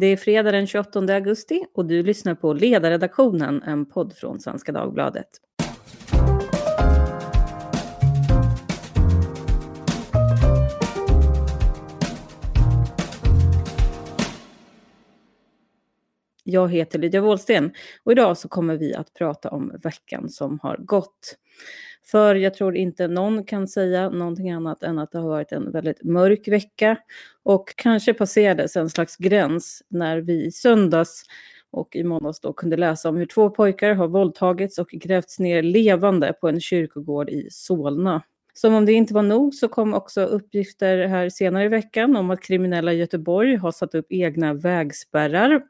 Det är fredag den 28 augusti och du lyssnar på Ledarredaktionen, en podd från Svenska Dagbladet. Jag heter Lydia Wåhlsten och idag så kommer vi att prata om veckan som har gått. För jag tror inte någon kan säga någonting annat än att det har varit en väldigt mörk vecka och kanske passerades en slags gräns när vi i söndags och i måndags då kunde läsa om hur två pojkar har våldtagits och grävts ner levande på en kyrkogård i Solna. Som om det inte var nog så kom också uppgifter här senare i veckan om att kriminella i Göteborg har satt upp egna vägspärrar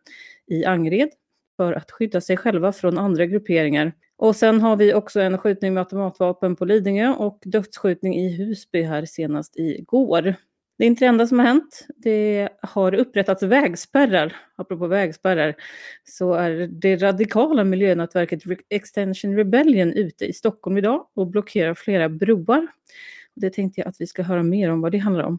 i Angred för att skydda sig själva från andra grupperingar. Och sen har vi också en skjutning med automatvapen på Lidingö och dödsskjutning i Husby här senast igår. Det är inte det enda som har hänt. Det har upprättats vägspärrar. Apropå vägspärrar så är det radikala miljönätverket Extension Rebellion ute i Stockholm idag och blockerar flera broar. Det tänkte jag att vi ska höra mer om vad det handlar om.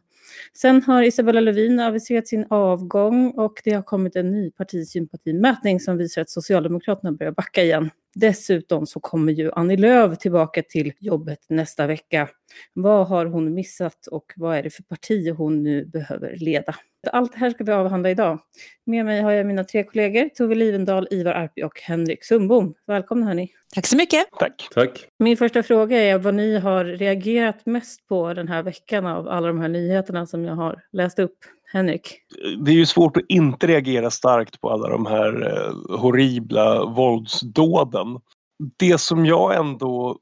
Sen har Isabella Lövin aviserat sin avgång och det har kommit en ny partisympatimätning som visar att Socialdemokraterna börjar backa igen. Dessutom så kommer ju Annie Lööf tillbaka till jobbet nästa vecka. Vad har hon missat och vad är det för parti hon nu behöver leda? Allt det här ska vi avhandla idag. Med mig har jag mina tre kollegor Tove Livendal, Ivar Arpi och Henrik Sundbom. Välkomna hörni. Tack så mycket. Tack. Tack. Min första fråga är vad ni har reagerat mest på den här veckan av alla de här nyheterna som jag har läst upp. Henrik? Det är ju svårt att inte reagera starkt på alla de här eh, horribla våldsdåden. Det som jag ändå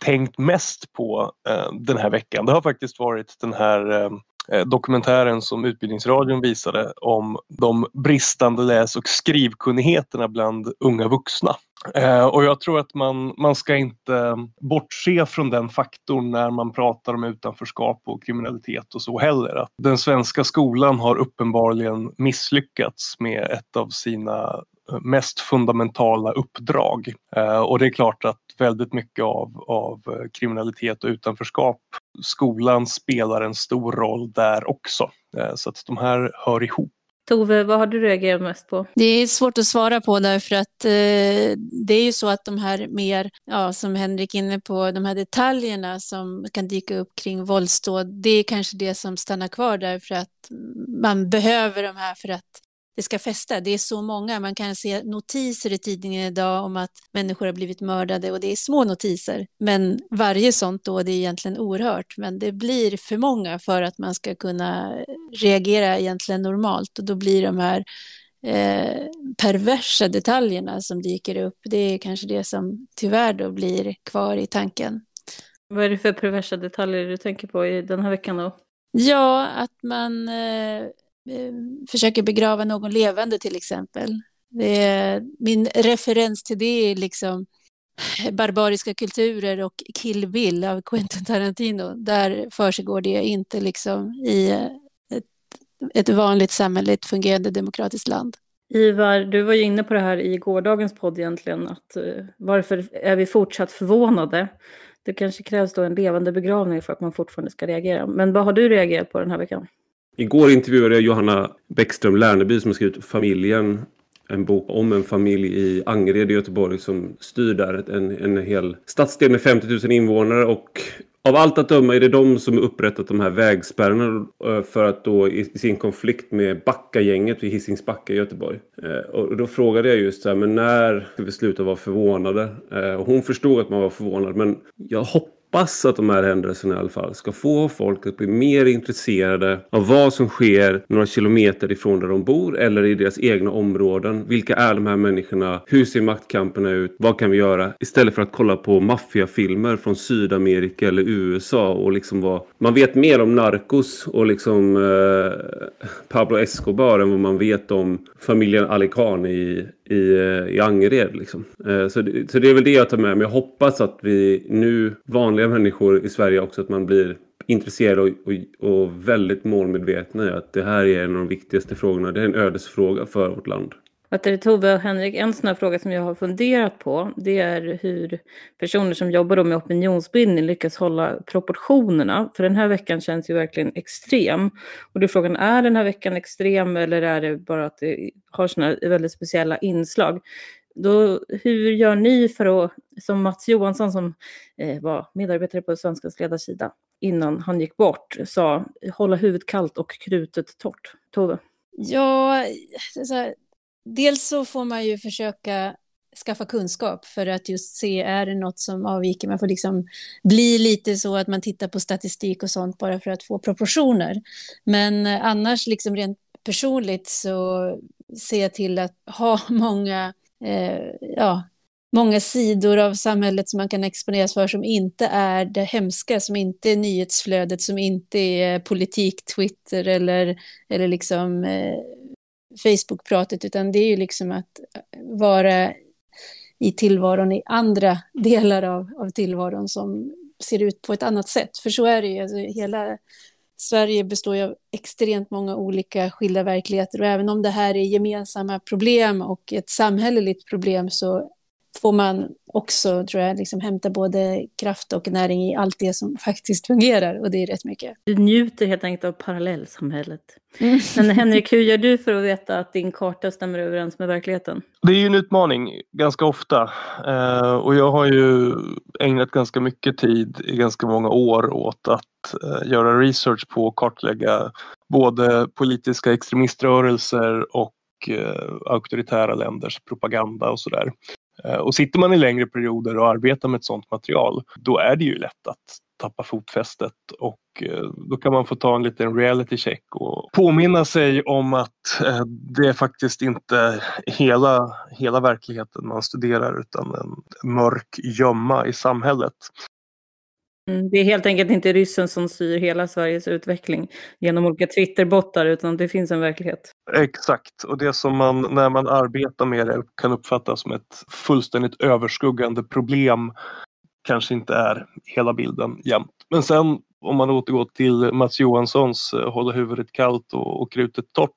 tänkt mest på eh, den här veckan det har faktiskt varit den här eh, eh dokumentären som Utbildningsradion visade om de bristande läs och skrivkunnigheterna bland unga vuxna. Eh, och jag tror att man, man ska inte bortse från den faktorn när man pratar om utanförskap och kriminalitet och så heller. Att den svenska skolan har uppenbarligen misslyckats med ett av sina eh, mest fundamentala uppdrag. Eh, och det är klart att väldigt mycket av, av eh, kriminalitet och utanförskap, skolan spelar en stor roll där också. Eh, så att de här hör ihop. Tove, vad har du reagerat mest på? Det är svårt att svara på därför att eh, det är ju så att de här mer, ja, som Henrik är inne på, de här detaljerna som kan dyka upp kring våldsdåd, det är kanske det som stannar kvar därför att man behöver de här för att det ska fästa. Det är så många. Man kan se notiser i tidningen idag om att människor har blivit mördade och det är små notiser. Men varje sånt då, det är egentligen oerhört. Men det blir för många för att man ska kunna reagera egentligen normalt och då blir de här eh, perversa detaljerna som dyker upp, det är kanske det som tyvärr då blir kvar i tanken. Vad är det för perversa detaljer du tänker på i den här veckan då? Ja, att man eh, Eh, försöker begrava någon levande till exempel. Är, min referens till det är liksom barbariska kulturer och Kill Bill av Quentin Tarantino. Där försiggår det inte liksom i ett, ett vanligt samhälleligt fungerande demokratiskt land. Ivar, du var ju inne på det här i gårdagens podd egentligen, att eh, varför är vi fortsatt förvånade? Det kanske krävs då en levande begravning för att man fortfarande ska reagera. Men vad har du reagerat på den här veckan? Igår intervjuade jag Johanna Bäckström Lärneby som har skrivit Familjen. En bok om en familj i Angered i Göteborg som styr där en, en hel stadsdel med 50 000 invånare och av allt att döma är det de som upprättat de här vägspärrarna eh, för att då i sin konflikt med Backagänget vid Hisings Backa i Göteborg. Eh, och då frågade jag just så här, men när ska vi sluta vara förvånade? Eh, och hon förstod att man var förvånad, men jag hoppas hoppas att de här händelserna i alla fall ska få folk att bli mer intresserade av vad som sker några kilometer ifrån där de bor eller i deras egna områden. Vilka är de här människorna? Hur ser maktkamperna ut? Vad kan vi göra? Istället för att kolla på maffiafilmer från Sydamerika eller USA och liksom vad... Man vet mer om Narcos och liksom eh, Pablo Escobar än vad man vet om familjen Alicani. i, i, i Angered. Liksom. Eh, så, det, så det är väl det jag tar med mig. Jag hoppas att vi nu, vanliga människor i Sverige också, att man blir intresserade och, och, och väldigt målmedvetna i att det här är en av de viktigaste frågorna. Det är en ödesfråga för vårt land. Att Tove och Henrik, en sån här fråga som jag har funderat på, det är hur personer som jobbar med opinionsbildning lyckas hålla proportionerna. För den här veckan känns ju verkligen extrem. Och då är frågan, är den här veckan extrem eller är det bara att det har såna väldigt speciella inslag? Då, hur gör ni för att, som Mats Johansson som eh, var medarbetare på Svenskans ledarsida innan han gick bort, sa hålla huvudet kallt och krutet torrt? Tove? Ja, så dels så får man ju försöka skaffa kunskap för att just se, är det något som avviker? Man får liksom bli lite så att man tittar på statistik och sånt bara för att få proportioner. Men eh, annars, liksom rent personligt, så ser jag till att ha många, eh, ja, många sidor av samhället som man kan exponeras för som inte är det hemska, som inte är nyhetsflödet, som inte är politik, Twitter eller, eller liksom eh, Facebook-pratet, utan det är ju liksom att eh, vara i tillvaron i andra delar av, av tillvaron som ser ut på ett annat sätt. För så är det ju, alltså, hela Sverige består ju av extremt många olika skilda verkligheter och även om det här är gemensamma problem och ett samhälleligt problem så får man också, tror jag, liksom hämta både kraft och näring i allt det som faktiskt fungerar och det är rätt mycket. Du njuter helt enkelt av parallellsamhället. Mm. Men Henrik, hur gör du för att veta att din karta stämmer överens med verkligheten? Det är ju en utmaning ganska ofta eh, och jag har ju ägnat ganska mycket tid i ganska många år åt att eh, göra research på att kartlägga både politiska extremiströrelser och eh, auktoritära länders propaganda och sådär. Eh, och sitter man i längre perioder och arbetar med ett sådant material, då är det ju lätt att tappa fotfästet och eh, då kan man få ta en liten reality check och påminna sig om att eh, det är faktiskt inte hela, hela verkligheten man studerar utan en mörk gömma i samhället. Mm, det är helt enkelt inte ryssen som styr hela Sveriges utveckling genom olika Twitterbottar utan det finns en verklighet. Exakt, och det som man när man arbetar med det kan uppfattas som ett fullständigt överskuggande problem kanske inte är hela bilden jämt. Men sen om man återgår till Mats Johanssons eh, hålla huvudet kallt och, och krutet torrt.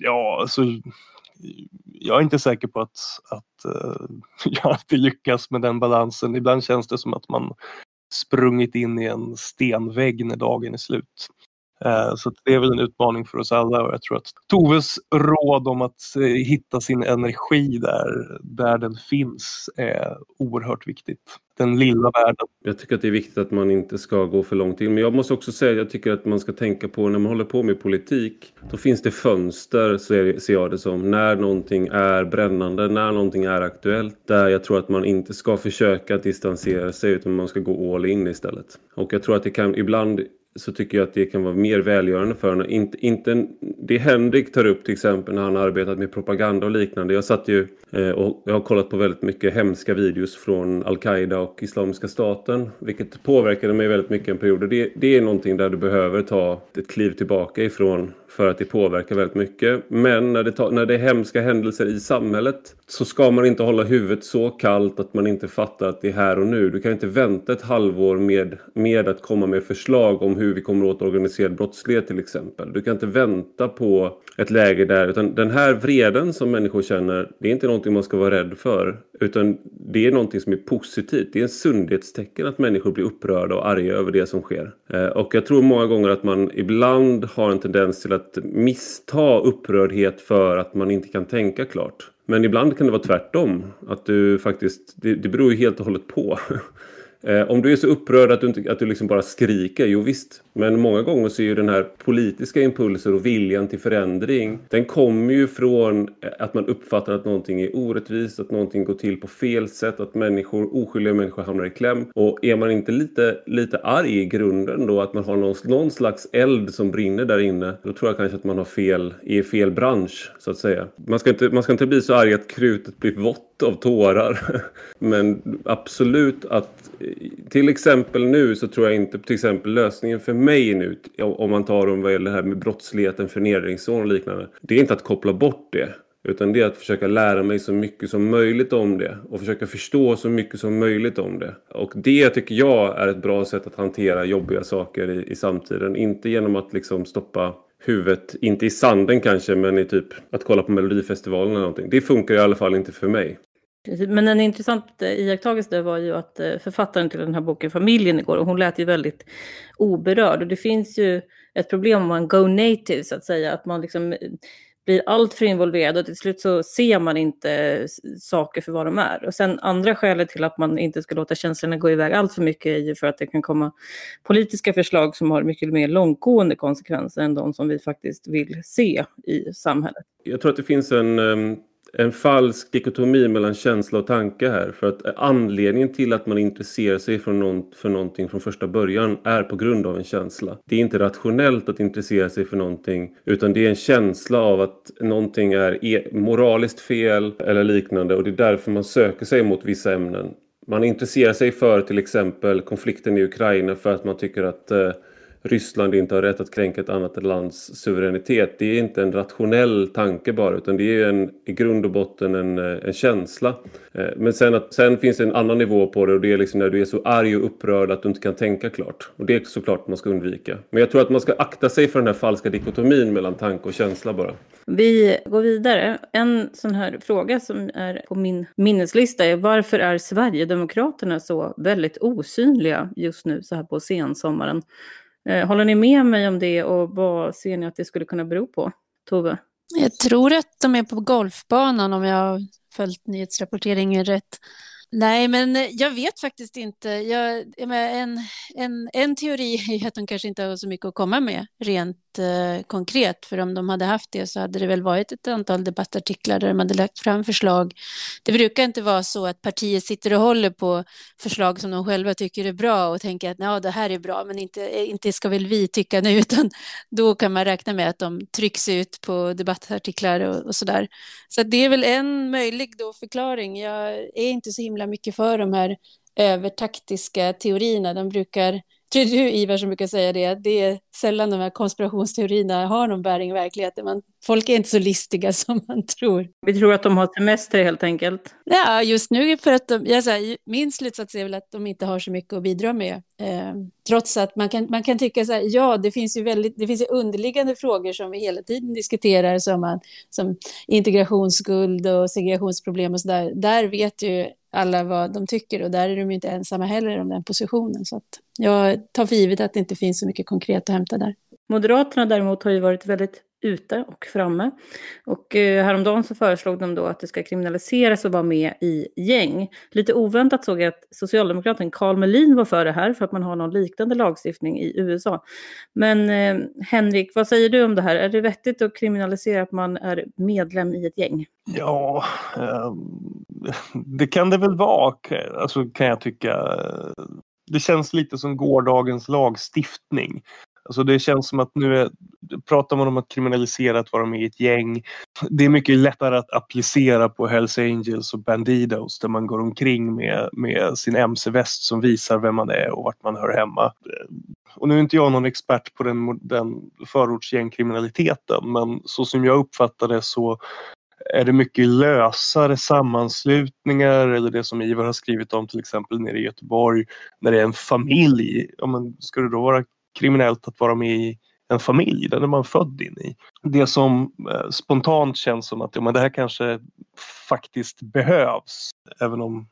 Ja, alltså jag är inte säker på att, att eh, jag alltid lyckas med den balansen. Ibland känns det som att man sprungit in i en stenvägg när dagen är slut. Eh, så det är väl en utmaning för oss alla och jag tror att Toves råd om att eh, hitta sin energi där, där den finns är oerhört viktigt. Den lilla världen. Jag tycker att det är viktigt att man inte ska gå för långt in. Men jag måste också säga att jag tycker att man ska tänka på när man håller på med politik. Då finns det fönster, ser jag det som, när någonting är brännande, när någonting är aktuellt. Där jag tror att man inte ska försöka distansera sig utan man ska gå all in istället. Och jag tror att det kan ibland så tycker jag att det kan vara mer välgörande för henne. Inte, inte, det Henrik tar upp till exempel när han har arbetat med propaganda och liknande. Jag satt ju eh, och jag har kollat på väldigt mycket hemska videos från Al-Qaida och Islamiska staten. Vilket påverkade mig väldigt mycket en period. Det, det är någonting där du behöver ta ett kliv tillbaka ifrån för att det påverkar väldigt mycket. Men när det, när det är hemska händelser i samhället så ska man inte hålla huvudet så kallt att man inte fattar att det är här och nu. Du kan inte vänta ett halvår med, med att komma med förslag om hur vi kommer åt organiserad brottslighet till exempel. Du kan inte vänta på ett läge där, utan den här vreden som människor känner, det är inte någonting man ska vara rädd för. Utan det är någonting som är positivt. Det är en sundhetstecken att människor blir upprörda och arga över det som sker. Eh, och jag tror många gånger att man ibland har en tendens till att att missta upprördhet för att man inte kan tänka klart. Men ibland kan det vara tvärtom. Att du faktiskt, det, det beror ju helt och hållet på. Eh, om du är så upprörd att du, inte, att du liksom bara skriker, jo visst. Men många gånger så är ju den här politiska impulsen och viljan till förändring, den kommer ju från eh, att man uppfattar att någonting är orättvist, att någonting går till på fel sätt, att människor, oskyldiga människor hamnar i kläm. Och är man inte lite, lite arg i grunden då, att man har någon, någon slags eld som brinner där inne, då tror jag kanske att man har fel, är i fel bransch, så att säga. Man ska inte, man ska inte bli så arg att krutet blir vått av tårar. Men absolut att till exempel nu så tror jag inte till exempel lösningen för mig nu om man tar om vad gäller det här med brottsligheten, förnedringsrån och liknande. Det är inte att koppla bort det. Utan det är att försöka lära mig så mycket som möjligt om det och försöka förstå så mycket som möjligt om det. Och det tycker jag är ett bra sätt att hantera jobbiga saker i, i samtiden. Inte genom att liksom stoppa huvudet, inte i sanden kanske, men i typ att kolla på Melodifestivalen eller någonting. Det funkar i alla fall inte för mig. Men en intressant eh, iakttagelse var ju att eh, författaren till den här boken, familjen igår, och hon lät ju väldigt oberörd. Och det finns ju ett problem om man go native, så att säga, att man liksom eh, blir blir alltför involverad och till slut så ser man inte saker för vad de är. Och sen andra skälet till att man inte ska låta känslorna gå iväg allt för mycket är ju för att det kan komma politiska förslag som har mycket mer långtgående konsekvenser än de som vi faktiskt vill se i samhället. Jag tror att det finns en ehm, en falsk dikotomi mellan känsla och tanke här. För att anledningen till att man intresserar sig för, någon, för någonting från första början är på grund av en känsla. Det är inte rationellt att intressera sig för någonting utan det är en känsla av att någonting är e-, moraliskt fel eller liknande och det är därför man söker sig mot vissa ämnen. Man intresserar sig för till exempel konflikten i Ukraina för att man tycker att eh, Ryssland inte har rätt att kränka ett annat lands suveränitet. Det är inte en rationell tanke bara utan det är en, i grund och botten en, eh, en känsla. Eh, men sen, att, sen finns det en annan nivå på det och det är liksom när du är så arg och upprörd att du inte kan tänka klart. Och det är såklart man ska undvika. Men jag tror att man ska akta sig för den här falska dikotomin mellan tanke och känsla bara. Vi går vidare. En sån här fråga som är på min minneslista är varför är Sverigedemokraterna så väldigt osynliga just nu så här på sensommaren? Eh, håller ni med mig om det och vad ser ni att det skulle kunna bero på? Tove? Jag tror att de är på golfbanan om jag har följt nyhetsrapporteringen rätt. Nej, men jag vet faktiskt inte. Jag, en, en, en teori är att de kanske inte har så mycket att komma med rent Eh, konkret, för om de hade haft det så hade det väl varit ett antal debattartiklar där de hade lagt fram förslag. Det brukar inte vara så att partier sitter och håller på förslag som de själva tycker är bra och tänker att ja, det här är bra, men inte, inte ska väl vi tycka nu, utan då kan man räkna med att de trycks ut på debattartiklar och, och så där. Så det är väl en möjlig då förklaring. Jag är inte så himla mycket för de här övertaktiska teorierna. De brukar tror du Ivar som brukar säga det, det är sällan de här konspirationsteorierna har någon bäring i verkligheten. Man, folk är inte så listiga som man tror. Vi tror att de har semester helt enkelt. Ja, just nu för att de, jag säger, min slutsats är väl att de inte har så mycket att bidra med. Eh, trots att man kan, man kan tycka så här, ja, det finns ju väldigt, det finns ju underliggande frågor som vi hela tiden diskuterar som, man, som integrationsskuld och segregationsproblem och så där. Där vet ju alla vad de tycker och där är de ju inte ensamma heller om den positionen. Så jag tar för givet att det inte finns så mycket konkret att hämta där. Moderaterna däremot har ju varit väldigt ute och framme. Och eh, häromdagen så föreslog de då att det ska kriminaliseras att vara med i gäng. Lite oväntat såg jag att socialdemokraten Carl Melin var för det här för att man har någon liknande lagstiftning i USA. Men eh, Henrik, vad säger du om det här? Är det vettigt att kriminalisera att man är medlem i ett gäng? Ja, ehm, det kan det väl vara, alltså, kan jag tycka. Det känns lite som gårdagens lagstiftning. Alltså det känns som att nu är, pratar man om att kriminalisera att vara med i ett gäng. Det är mycket lättare att applicera på Hells Angels och Bandidos där man går omkring med, med sin mc-väst som visar vem man är och vart man hör hemma. Och nu är inte jag någon expert på den, den förortsgängkriminaliteten men så som jag uppfattar det så är det mycket lösare sammanslutningar eller det som Ivar har skrivit om till exempel nere i Göteborg när det är en familj. Ja, men ska det då vara kriminellt att vara med i en familj, den är man född in i. Det som eh, spontant känns som att ja, men det här kanske faktiskt behövs, även om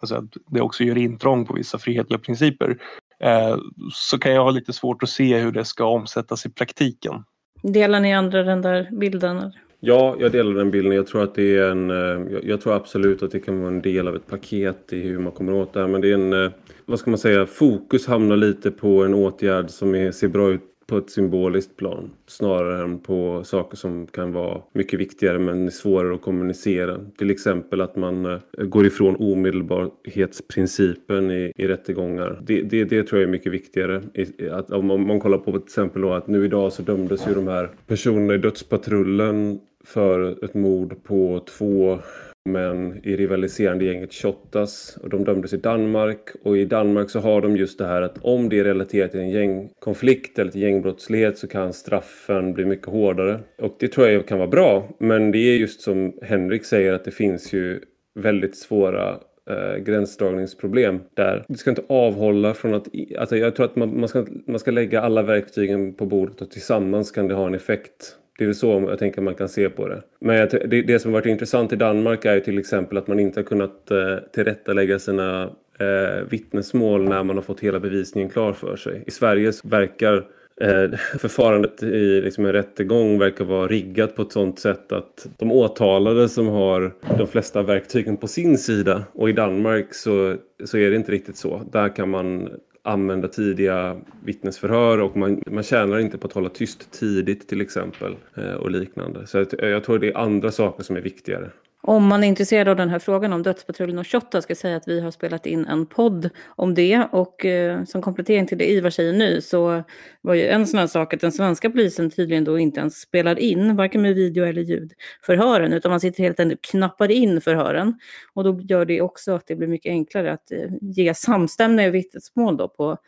alltså, det också gör intrång på vissa frihetliga principer, eh, så kan jag ha lite svårt att se hur det ska omsättas i praktiken. Delar ni andra den där bilden? Ja, jag delar den bilden. Jag tror att det är en... Eh, jag, tror absolut att det kan vara en del av ett paket i hur man kommer åt det här. Men det är en... Eh, vad ska man säga? Fokus hamnar lite på en åtgärd som är, ser bra ut på ett symboliskt plan snarare än på saker som kan vara mycket viktigare men svårare att kommunicera. Till exempel att man eh, går ifrån omedelbarhetsprincipen i, i rättegångar. Det, det, det tror jag är mycket viktigare. Att om man, om man kollar på till exempel då att nu idag så dömdes ju de här personerna i dödspatrullen för ett mord på två men i rivaliserande gänget Shottaz. Och de dömdes i Danmark och i Danmark så har de just det här att om det är relaterat till en gängkonflikt eller till gängbrottslighet så kan straffen bli mycket hårdare. Och det tror jag kan vara bra men det är just som Henrik säger att det finns ju väldigt svåra eh, gränsdragningsproblem där. Det ska inte avhålla från att... Alltså jag tror att man, man, ska, man ska lägga alla verktygen på bordet och tillsammans kan det ha en effekt. Det är väl så jag tänker man kan se på det. Men det, det som varit intressant i Danmark är ju till exempel att man inte har kunnat eh, tillrättalägga sina eh, vittnesmål när man har fått hela bevisningen klar för sig. I Sverige verkar Eh, förfarandet i liksom en rättegång verkar vara riggat på ett sådant sätt att de åtalade som har de flesta verktygen på sin sida och i Danmark så, så är det inte riktigt så. Där kan man använda tidiga vittnesförhör och man, man tjänar inte på att hålla tyst tidigt till exempel eh, och liknande. Så jag, eh, jag tror det är andra saker som är viktigare. Om man är intresserad av den här frågan om Dödspatrullen och Shotta ska jag säga att vi har spelat in en podd om det och eh, som komplettering till det Ivar säger nu så var ju en sån här sak att den svenska polisen tydligen då inte ens spelar in, varken med video eller ljud, förhören utan man sitter helt enkelt och knappar in förhören. Och då gör det också att det blir mycket enklare att eh, ge samstämmiga vittnesmål då på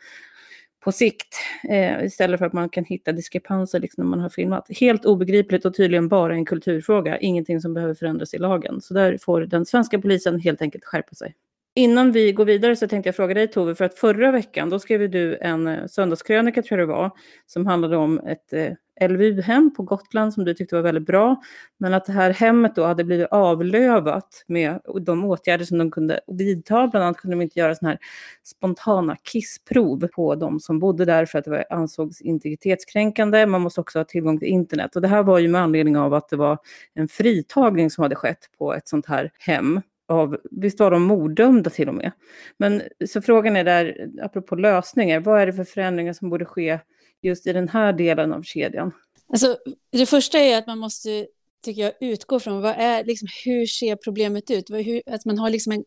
på sikt eh, istället för att man kan hitta diskrepanser liksom när man har filmat. Helt obegripligt och tydligen bara en kulturfråga, ingenting som behöver förändras i lagen. Så där får den svenska polisen helt enkelt skärpa sig. Innan vi går vidare så tänkte jag fråga dig Tove, för att förra veckan då skrev du en eh, söndagskrönika tror jag det var, som handlade om ett eh, LVU-hem på Gotland som du tyckte var väldigt bra. Men att det här hemmet då hade blivit avlövat med de åtgärder som de kunde vidta. Bland annat kunde de inte göra sådana här spontana kissprov på de som bodde där för att det var, ansågs integritetskränkande. Man måste också ha tillgång till internet. Och det här var ju med anledning av att det var en fritagning som hade skett på ett sånt här hem av, visst var de morddömda till och med. Men så frågan är där, apropå lösningar, vad är det för förändringar som borde ske just i den här delen av kedjan? Alltså, det första är att man måste, tycker jag, utgå från vad är, liksom, hur ser problemet ut? Hur, att man har liksom en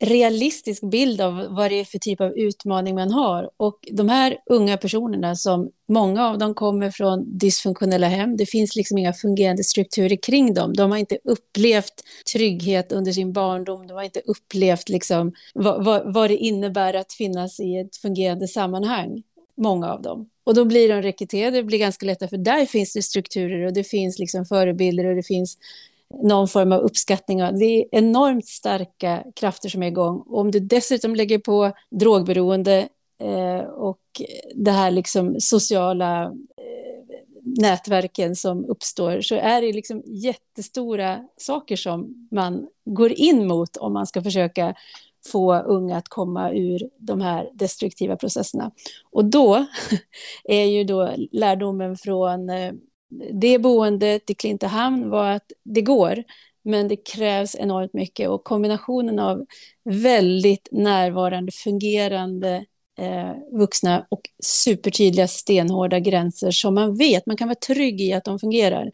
realistisk bild av vad det är för typ av utmaning man har. Och de här unga personerna som många av dem kommer från dysfunktionella hem. Det finns liksom inga fungerande strukturer kring dem. De har inte upplevt trygghet under sin barndom. De har inte upplevt liksom vad, vad, vad det innebär att finnas i ett fungerande sammanhang. Många av dem. Och då blir de rekryterade, det blir ganska lättare för där finns det strukturer och det finns liksom förebilder och det finns någon form av uppskattning. Det är enormt starka krafter som är igång. Och om du dessutom lägger på drogberoende eh, och det här liksom sociala eh, nätverken som uppstår så är det liksom jättestora saker som man går in mot om man ska försöka få unga att komma ur de här destruktiva processerna. Och då är ju då lärdomen från eh, det boendet i Klintehamn var att det går, men det krävs enormt mycket och kombinationen av väldigt närvarande, fungerande eh, vuxna och supertydliga stenhårda gränser som man vet, man kan vara trygg i att de fungerar.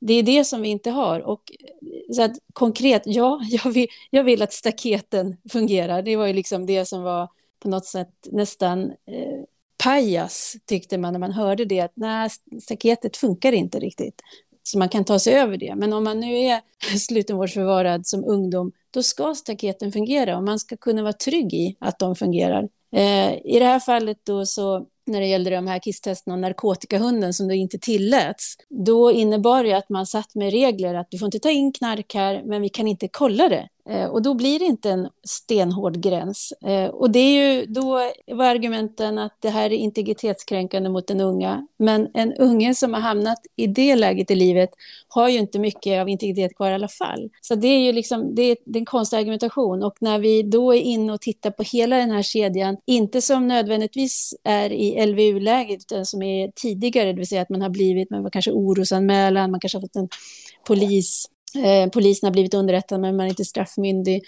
Det är det som vi inte har. Och eh, så att, konkret, ja, jag vill, jag vill att staketen fungerar. Det var ju liksom det som var på något sätt nästan eh, pajas tyckte man när man hörde det, att nej, staketet funkar inte riktigt. Så man kan ta sig över det. Men om man nu är slutenvårdsförvarad som ungdom, då ska staketen fungera och man ska kunna vara trygg i att de fungerar. Eh, I det här fallet då så när det gällde de här kisstesterna och narkotikahunden som då inte tilläts, då innebar det att man satt med regler att du får inte ta in knark här, men vi kan inte kolla det. Eh, och då blir det inte en stenhård gräns. Eh, och det är ju, då var argumenten att det här är integritetskränkande mot den unga. Men en unge som har hamnat i det läget i livet har ju inte mycket av integritet kvar i alla fall. Så det är ju liksom, det är, det är en konstig argumentation. Och när vi då är inne och tittar på hela den här kedjan, inte som nödvändigtvis är i LVU-läget, utan som är tidigare, det vill säga att man har blivit, man var kanske orosanmälan, man kanske har fått en polis eh, polisen har blivit underrättad men man är inte straffmyndig.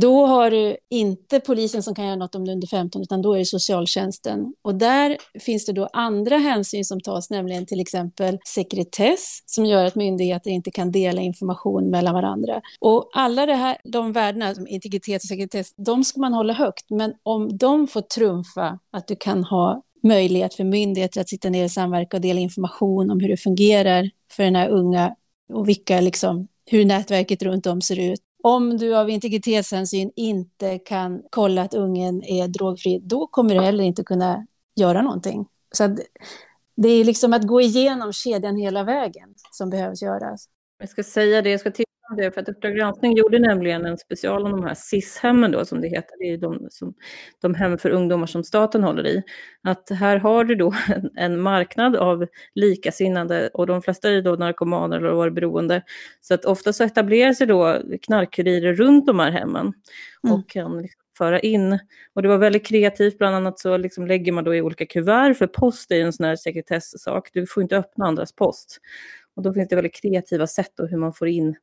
Då har du inte polisen som kan göra något om du är under 15, utan då är det socialtjänsten. Och där finns det då andra hänsyn som tas, nämligen till exempel sekretess, som gör att myndigheter inte kan dela information mellan varandra. Och alla det här, de värdena, som integritet och sekretess, de ska man hålla högt. Men om de får trumfa att du kan ha möjlighet för myndigheter att sitta ner och samverka och dela information om hur det fungerar för den här unga och vilka liksom, hur nätverket runt om ser ut. Om du av integritetshänsyn inte kan kolla att ungen är drogfri, då kommer du heller inte kunna göra någonting. Så det är liksom att gå igenom kedjan hela vägen som behövs göras. Jag ska säga det, jag ska tipsa om det, för att Uppdrag granskning gjorde nämligen en special om de här SIS-hemmen då, som det heter. Det är de, som, de hem för ungdomar som staten håller i. Att här har du då en, en marknad av likasinnade och de flesta är då narkomaner eller var beroende. Så att ofta så etablerar sig då knarkkurirer runt de här hemmen mm. och kan liksom föra in. Och det var väldigt kreativt, bland annat så liksom lägger man då i olika kuvert, för post är en sån här sekretesssak, du får inte öppna andras post. Och då finns det väldigt kreativa sätt då hur man får in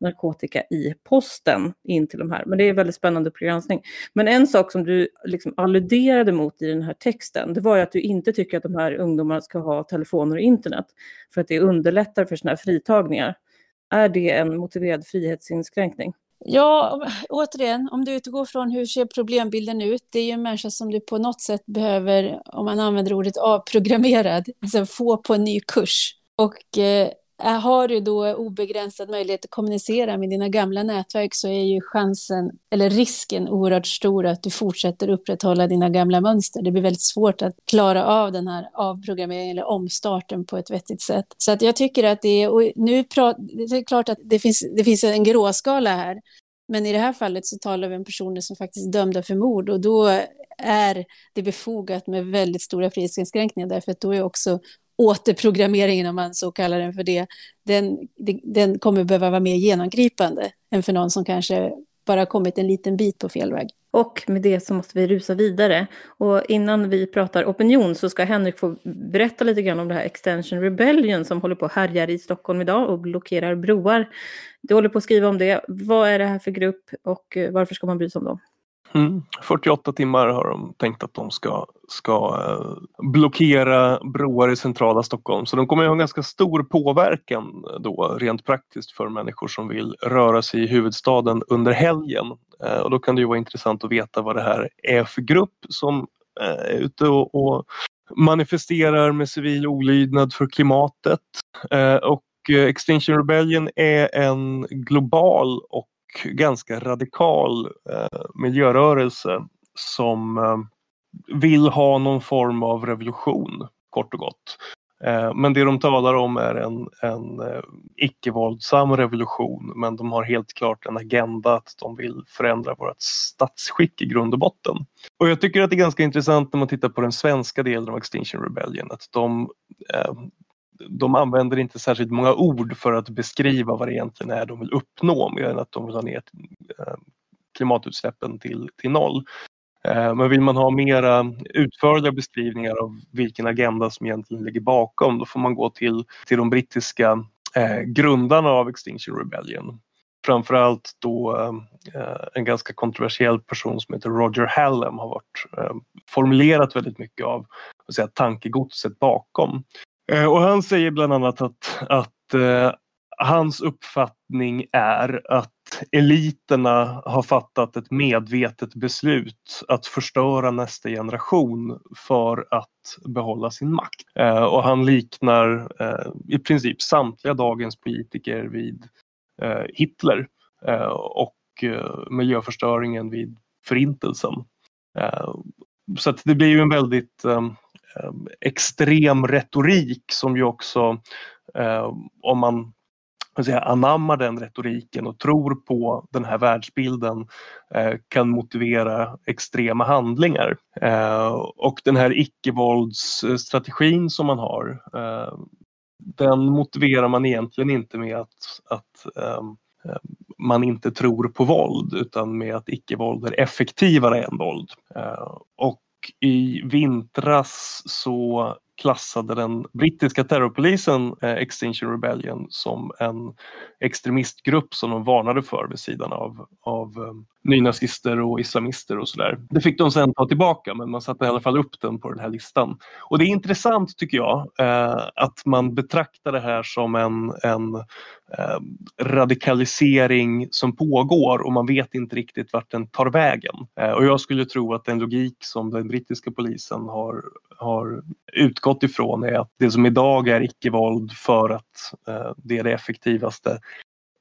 narkotika i posten in till de här. Men det är väldigt spännande programsning. Men en sak som du liksom alluderade mot i den här texten, det var ju att du inte tycker att de här ungdomarna ska ha telefoner och internet, för att det underlättar för sådana här fritagningar. Är det en motiverad frihetsinskränkning? Ja, återigen, om du utgår från hur ser problembilden ut, det är ju en människa som du på något sätt behöver, om man använder ordet avprogrammerad, alltså få på en ny kurs. Och eh, Eh, har du då obegränsad möjlighet att kommunicera med dina gamla nätverk så är ju chansen, eller risken oerhört stor att du fortsätter upprätthålla dina gamla mönster. Det blir väldigt svårt att klara av den här avprogrammeringen eller omstarten på ett vettigt sätt. Så att jag tycker att det är, och nu det är klart att det finns, det finns en gråskala här, men i det här fallet så talar vi om personer som faktiskt är dömda för mord och då är det befogat med väldigt stora frihetsinskränkningar därför att då är också återprogrammeringen, om man så kallar den för det, den, den kommer behöva vara mer genomgripande än för någon som kanske bara kommit en liten bit på fel väg. Och med det så måste vi rusa vidare. Och innan vi pratar opinion så ska Henrik få berätta lite grann om det här Extension Rebellion som håller på att härjar i Stockholm idag och blockerar broar. Du håller på att skriva om det. Vad är det här för grupp och eh, varför ska man bry sig om dem? Mm. 48 timmar har de tänkt att de ska, ska eh, blockera broar i centrala Stockholm. Så de kommer att ha en ganska stor påverkan då rent praktiskt för människor som vill röra sig i huvudstaden under helgen. Eh, och då kan det ju vara intressant att veta vad det här är för grupp som eh, är ute och, och manifesterar med civil olydnad för klimatet. och Extinction Rebellion är en global och ganska radikal eh, miljörörelse som eh, vill ha någon form av revolution, kort och gott. Eh, men det de talar om är en, en eh, icke-våldsam revolution men de har helt klart en agenda att de vill förändra vårt statsskick i grund och botten. Och jag tycker att det är ganska intressant när man tittar på den svenska delen av Extinction Rebellion att de eh, de använder inte särskilt många ord för att beskriva vad det egentligen är de vill uppnå mer än att de vill ha ner eh, klimatutsläppen till, till noll. Eh, men vill man ha mera utförliga beskrivningar av vilken agenda som egentligen ligger bakom då får man gå till, till de brittiska eh, grundarna av Extinction Rebellion. Framförallt då eh, eh en ganska kontroversiell person som heter Roger Hallam har varit, eh, formulerat väldigt mycket av säga, tankegodset bakom. Eh, och han säger bland annat att, att eh, hans uppfattning är att eliterna har fattat ett medvetet beslut att förstöra nästa generation för att behålla sin makt. Eh, och han liknar eh, i princip samtliga dagens politiker vid eh, Hitler eh, och eh, miljöförstöringen vid Förintelsen. Eh, så att det blir ju en väldigt Eh, Eh, extrem retorik som ju också, eh, om man säga, anammar den retoriken och tror på den här världsbilden eh, kan motivera extrema handlingar. Eh, och den här icke-våldsstrategin som man har, eh, den motiverar man egentligen inte med att, att man inte tror på våld utan med att icke-våld är effektivare än våld. Och i vintras så klassade den brittiska terrorpolisen eh, Extinction Rebellion som en extremistgrupp som de varnade för vid sidan av, av eh, nynazister och islamister och sådär. Det fick de sen ta tillbaka men man satte i alla fall upp den på den här listan. Och det är intressant tycker jag eh, att man betraktar det här som en, en eh, radikalisering som pågår och man vet inte riktigt vart den tar vägen. Eh, och jag skulle tro att den logik som den brittiska polisen har, har utgått ifrån är att det som idag är icke-våld för att eh, det är det effektivaste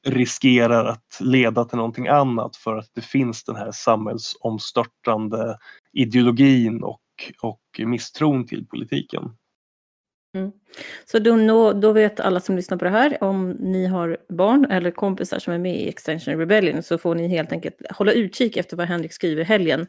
riskerar att leda till någonting annat för att det finns den här samhällsomstörtande ideologin och, och misstron till politiken. Mm. Så då, då vet alla som lyssnar på det här, om ni har barn eller kompisar som är med i Extension Rebellion så får ni helt enkelt hålla utkik efter vad Henrik skriver i helgen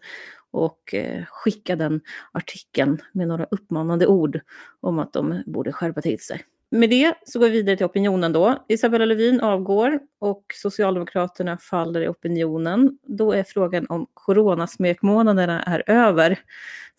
och eh, skicka den artikeln med några uppmanande ord om att de borde skärpa till sig. Med det så går vi vidare till opinionen då. Isabella Lövin avgår och Socialdemokraterna faller i opinionen. Då är frågan om coronasmekmånaderna är över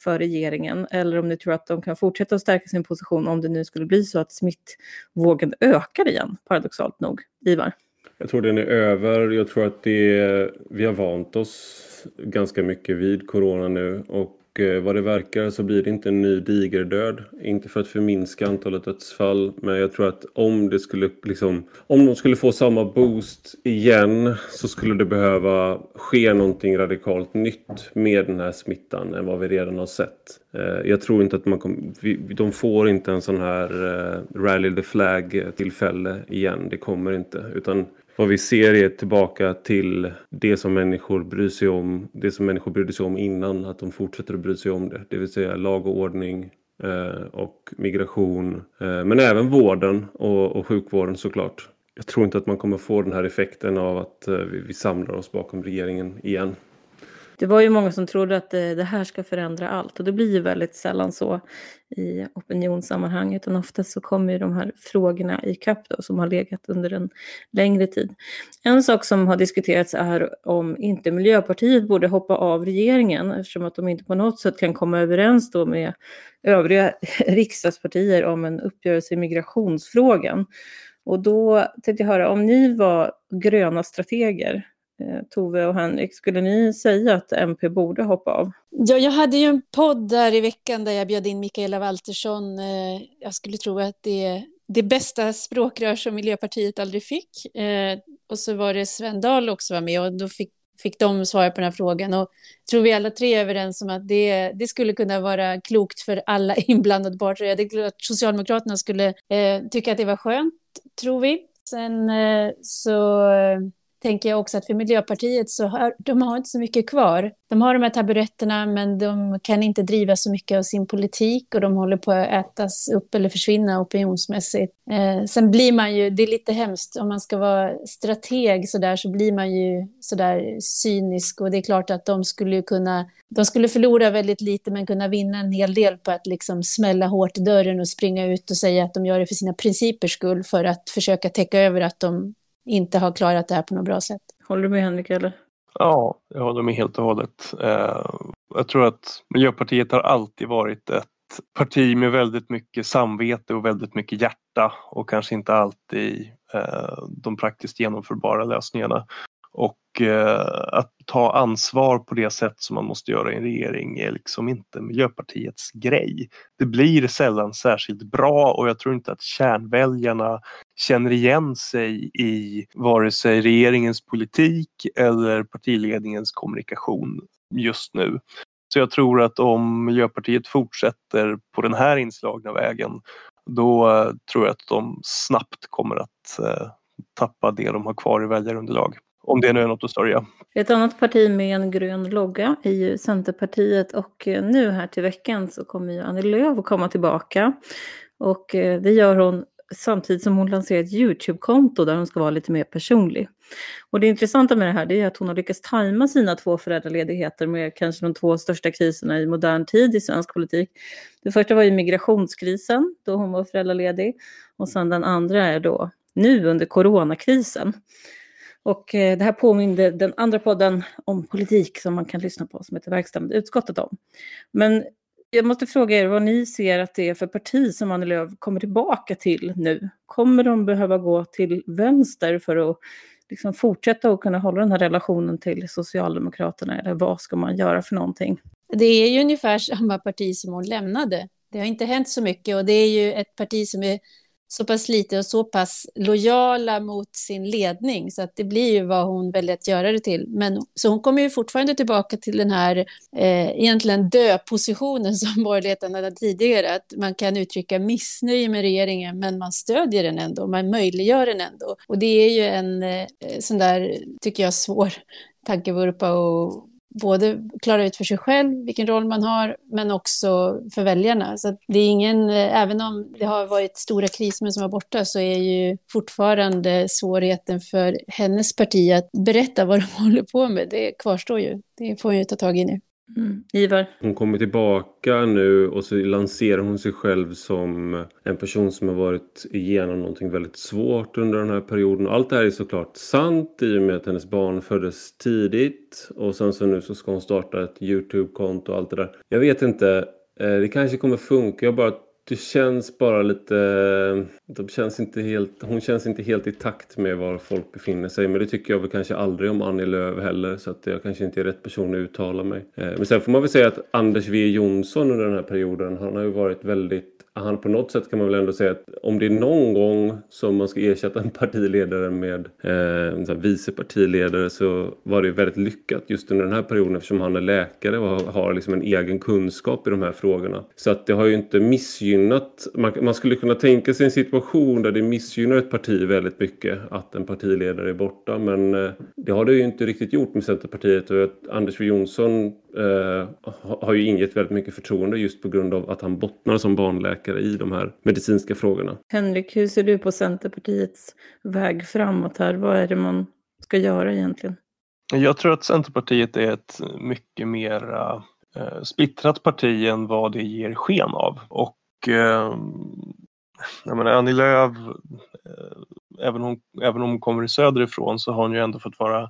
för regeringen eller om ni tror att de kan fortsätta att stärka sin position om det nu skulle bli så att smittvågen ökar igen, paradoxalt nog. Ivar? Jag tror den är över. Jag tror att det vi har vant oss ganska mycket vid corona nu och och eh, vad det verkar så blir det inte en ny digerdöd. Inte för att förminska antalet dödsfall men jag tror att om det skulle liksom om de skulle få samma boost igen så skulle det behöva ske någonting radikalt nytt med den här smittan än vad vi redan har sett. Eh, jag tror inte att man kommer, de får inte en sån här eh, rally the flag tillfälle igen. Det kommer inte utan vad vi ser är tillbaka till det som människor bryr sig om. Det som människor brydde sig om innan, att de fortsätter att bry sig om det. Det vill säga lag och ordning eh, och migration. Eh, men även vården och, och sjukvården såklart. Jag tror inte att man kommer få den här effekten av att eh, vi, vi samlar oss bakom regeringen igen. Det var ju många som trodde att eh, det, här ska förändra allt och det blir ju väldigt sällan så i opinionssammanhang utan oftast så kommer ju de här frågorna i kapp då, som har legat under en längre tid. En sak som har diskuterats är om inte Miljöpartiet borde hoppa av regeringen eftersom att de inte på något sätt kan komma överens då med övriga riksdagspartier om en uppgörelse i migrationsfrågan. Och då tänkte jag höra om ni var gröna strateger Eh, Tove och Henrik, skulle ni säga att MP borde hoppa av? Ja, jag hade ju en podd där i veckan där jag bjöd in Mikaela Waltersson. Eh, jag skulle tro att det är det bästa språkrör som Miljöpartiet aldrig fick. Eh, och så var det Sven Dahl också var med och då fick, fick de svara på den här frågan. Och tror vi alla tre är överens om att det, det skulle kunna vara klokt för alla inblandade parter. Jag tror att Socialdemokraterna skulle eh, tycka att det var skönt, tror vi. Sen eh, så tänker jag också att för Miljöpartiet så har de har inte så mycket kvar. De har de här taburetterna men de kan inte driva så mycket av sin politik och de håller på att ätas upp eller försvinna opinionsmässigt. Eh, sen blir man ju, det är lite hemskt, om man ska vara strateg så där så blir man ju så där cynisk och det är klart att de skulle kunna, de skulle förlora väldigt lite men kunna vinna en hel del på att liksom smälla hårt i dörren och springa ut och säga att de gör det för sina principers skull för att försöka täcka över att de inte har klarat det här på något bra sätt. Håller du med Henrik eller? Ja, jag håller med helt och hållet. Eh, jag tror att Miljöpartiet har alltid varit ett parti med väldigt mycket samvete och väldigt mycket hjärta och kanske inte alltid eh, de praktiskt genomförbara lösningarna. Och Eh, att ta ansvar på det sätt som man måste göra i en regering är liksom inte Miljöpartiets grej. Det blir sällan särskilt bra och jag tror inte att kärnväljarna känner igen sig i vare sig regeringens politik eller partiledningens kommunikation just nu. Så jag tror att om Miljöpartiet fortsätter på den här inslagna vägen då eh, tror jag att de snabbt kommer att eh, tappa det de har kvar i väljarunderlag om det nu är något att sörja. Ett annat parti med en grön logga är ju Centerpartiet och eh, nu här till veckan så kommer ju Annie Lööf att komma tillbaka. Och eh, det gör hon samtidigt som hon lanserar ett YouTube-konto där hon ska vara lite mer personlig. Och det intressanta med det här är att hon har lyckats tajma sina två föräldraledigheter med kanske de två största kriserna i modern tid i svensk politik. Det första var ju migrationskrisen då hon var föräldraledig och sen den andra är då nu under coronakrisen. Och eh, det här påminde den andra podden om politik som man kan lyssna på som heter Verkställande utskottet om. Men jag måste fråga er vad ni ser att det är för parti som Annie Lööf kommer tillbaka till nu. Kommer de behöva gå till vänster för att liksom fortsätta och kunna hålla den här relationen till Socialdemokraterna eller vad ska man göra för någonting? Det är ju ungefär samma parti som hon lämnade. Det har inte hänt så mycket och det är ju ett parti som är så pass lite och så pass lojala mot sin ledning så att det blir ju vad hon väljer att göra det till. Men, så hon kommer ju fortfarande tillbaka till den här eh, egentligen dö-positionen som borgerligheten hade tidigare, att man kan uttrycka missnöje med regeringen men man stödjer den ändå, man möjliggör den ändå. Och det är ju en eh, sån där, tycker jag, svår tankevurpa och både klara ut för sig själv vilken roll man har, men också för väljarna. Så det är ingen, eh, även om det har varit stora kriser som var borta, så är ju fortfarande svårigheten för hennes parti att berätta vad de håller på med. Det kvarstår ju. Det får hon ju ta tag i nu. Mm. Ivar? Hon kommer tillbaka nu och så lanserar hon sig själv som en person som har varit igenom någonting väldigt svårt under den här perioden. Allt det här är såklart sant i och med att hennes barn föddes tidigt och sen så nu så ska hon starta ett Youtube-konto och allt det där. Jag vet inte, eh, det kanske kommer funka. Jag bara det känns bara lite... De känns inte helt, hon känns inte helt i takt med var folk befinner sig. Men det tycker jag väl kanske aldrig om Annie Lööf heller. Så att jag kanske inte är rätt person att uttala mig. Eh, men sen får man väl säga att Anders W Jonsson under den här perioden, han har ju varit väldigt han på något sätt kan man väl ändå säga att om det är någon gång som man ska ersätta en partiledare med eh, en vice partiledare så var det väldigt lyckat just under den här perioden eftersom han är läkare och har liksom en egen kunskap i de här frågorna. Så att det har ju inte missgynnat, man, man skulle kunna tänka sig en situation där det missgynnar ett parti väldigt mycket att en partiledare är borta men eh, det har det ju inte riktigt gjort med Centerpartiet och att Anders W Jonsson eh, har ju ingett väldigt mycket förtroende just på grund av att han bottnar som barnläkare läkare i de här medicinska frågorna. Henrik, hur ser du på Centerpartiets väg framåt här? Vad är det man ska göra egentligen? Jag tror att Centerpartiet är ett mycket mer eh, splittrat parti än vad det ger sken av. Och eh, jag menar, Annie Lööf, eh, även, hon, även om hon kommer söderifrån så har hon ju ändå fått vara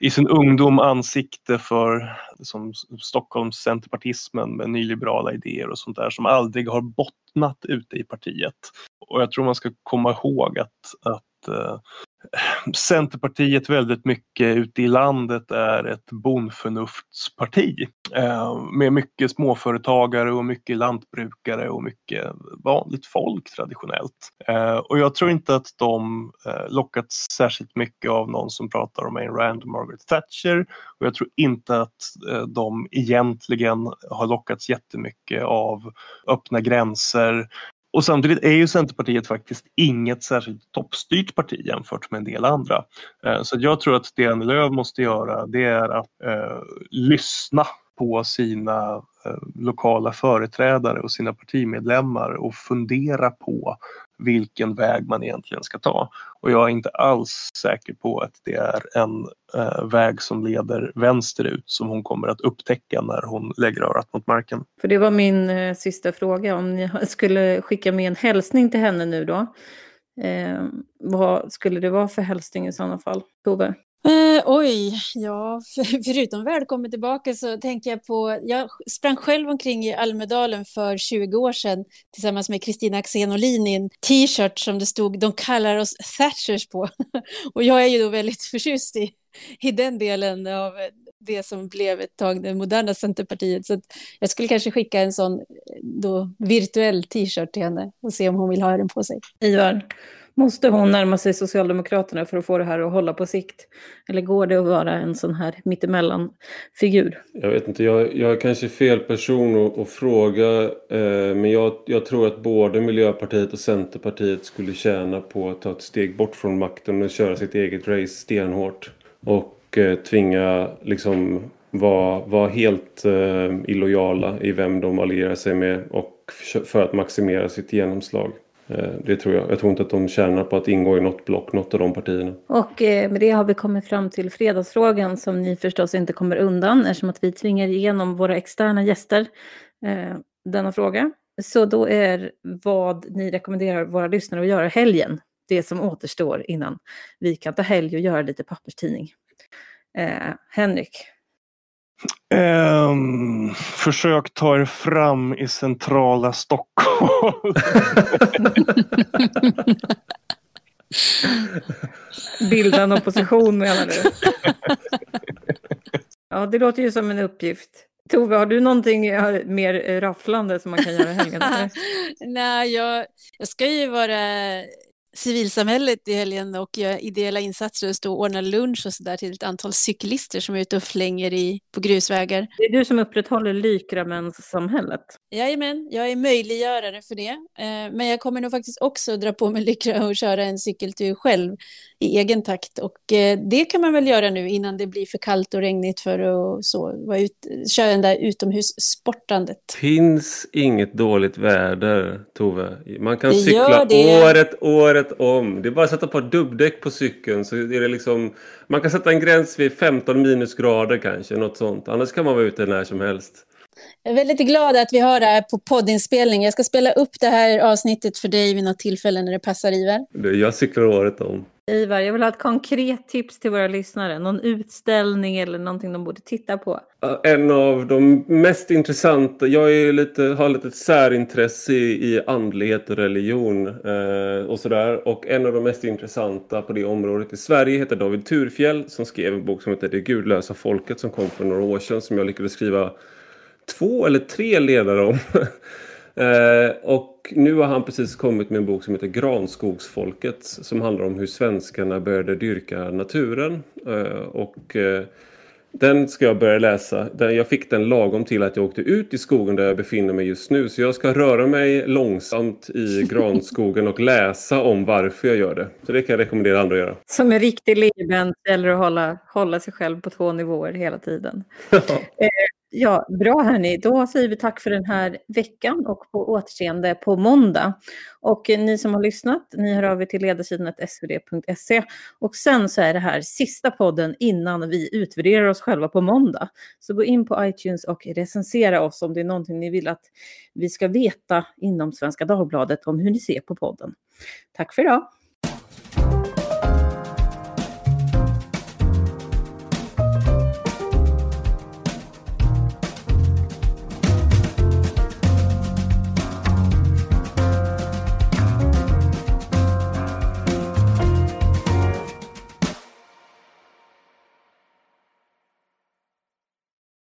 i sin ungdom ansikte för liksom, Stockholms centerpartismen med nyliberala idéer och sånt där som aldrig har bottnat ute i partiet. Och jag tror man ska komma ihåg att, att eh, Centerpartiet väldigt mycket ute i landet är ett bondförnuftsparti eh, med mycket småföretagare och mycket lantbrukare och mycket vanligt folk traditionellt. Eh, och jag tror inte att de eh, lockats särskilt mycket av någon som pratar om Ayn Rand och Margaret Thatcher och jag tror inte att eh, de egentligen har lockats jättemycket av öppna gränser och samtidigt är ju Centerpartiet faktiskt inget särskilt toppstyrt parti jämfört med en del andra. Eh, så jag tror att det Annie Lööf måste göra det är att eh, lyssna på sina eh, lokala företrädare och sina partimedlemmar och fundera på vilken väg man egentligen ska ta. Och jag är inte alls säker på att det är en eh, väg som leder vänsterut som hon kommer att upptäcka när hon lägger örat mot marken. För det var min eh, sista fråga, om ni skulle skicka med en hälsning till henne nu då. Eh, vad skulle det vara för hälsning i sådana fall? Tove? Eh, oj, ja, för, förutom välkommen tillbaka så tänker jag på, jag sprang själv omkring i Almedalen för 20 år sedan tillsammans med Kristina Axén Olin i en t-shirt som det stod de kallar oss Thatchers på. Och jag är ju då väldigt förtjust i, i den delen av det som blev ett tag det moderna Centerpartiet. Så jag skulle kanske skicka en sån eh, då, virtuell t-shirt till henne och se om hon vill ha den på sig. Ivar? Måste hon närma sig Socialdemokraterna för att få det här att hålla på sikt? Eller går det att vara en sån här mittemellan-figur? Jag vet inte, jag, jag är kanske fel person att, att fråga. Eh, men jag, jag, tror att både Miljöpartiet och Centerpartiet skulle tjäna på att ta ett steg bort från makten och köra sitt eget race stenhårt. Och eh, tvinga liksom vara var helt eh, illojala i vem de allierar sig med och för att maximera sitt genomslag. Eh, det tror jag. Jag tror inte att de tjänar på att ingå i något block, något av de partierna. Och eh, med det har vi kommit fram till fredagsfrågan som ni förstås inte kommer undan eftersom att vi tvingar igenom våra externa gäster eh, denna fråga. Så då är vad ni rekommenderar våra lyssnare att göra helgen det som återstår innan vi kan ta helg och göra lite papperstidning. Henrik, Um, försök ta er fram i centrala Stockholm. Bilda en opposition menar du? Ja, det låter ju som en uppgift. Tove, har du någonting mer rafflande som man kan göra i helgen? Nej, jag, jag ska ju vara civilsamhället i helgen och gör ideella insatser och stå och ordna lunch och sådär till ett antal cyklister som är ute och flänger i, på grusvägar. Det är du som upprätthåller Lykramenssamhället. Jajamän, jag är möjliggörare för det. Eh, men jag kommer nog faktiskt också dra på mig Lykra och köra en cykeltur själv i egen takt. Och eh, det kan man väl göra nu innan det blir för kallt och regnigt för att så, vara ut, köra den där utomhussportandet. Finns inget dåligt väder, Tove. Man kan det cykla året, året om. Det är bara att sätta på dubbdäck på cykeln så är det liksom... Man kan sätta en gräns vid 15 minusgrader kanske, något sånt. Annars kan man vara ute när som helst. Jag är väldigt glad att vi har det här på poddinspelning. Jag ska spela upp det här avsnittet för dig vid något tillfälle när det passar Ivar. Jag cyklar året om. Ivar, jag vill ha ett konkret tips till våra lyssnare. Någon utställning eller någonting de borde titta på. En av de mest intressanta, jag är lite, har lite särintresse i, i andlighet och religion eh, och sådär. Och en av de mest intressanta på det området i Sverige heter David Turfjell som skrev en bok som heter Det gudlösa folket som kom för några år sedan som jag lyckades skriva två eller tre ledare om. Eh, och nu har han precis kommit med en bok som heter Granskogsfolket som handlar om hur svenskarna började dyrka naturen. Eh, och eh, den ska jag börja läsa. Jag fick den lagom till att jag åkte ut i skogen där jag befinner mig just nu. Så jag ska röra mig långsamt i granskogen och läsa om varför jag gör det. Så det kan jag rekommendera andra att göra. Som en riktig leben gäller att hålla, hålla sig själv på två nivåer hela tiden. Ja, bra hörni. Då säger vi tack för den här veckan och på återseende på måndag. Och eh, ni som har lyssnat, ni hör av er till ledarsidan svd.se. Och sen så är det här sista podden innan vi utvärderar oss själva på måndag. Så gå in på iTunes och recensera oss om det är någonting ni vill att vi ska veta inom Svenska Dagbladet om hur ni ser på podden. Tack för idag.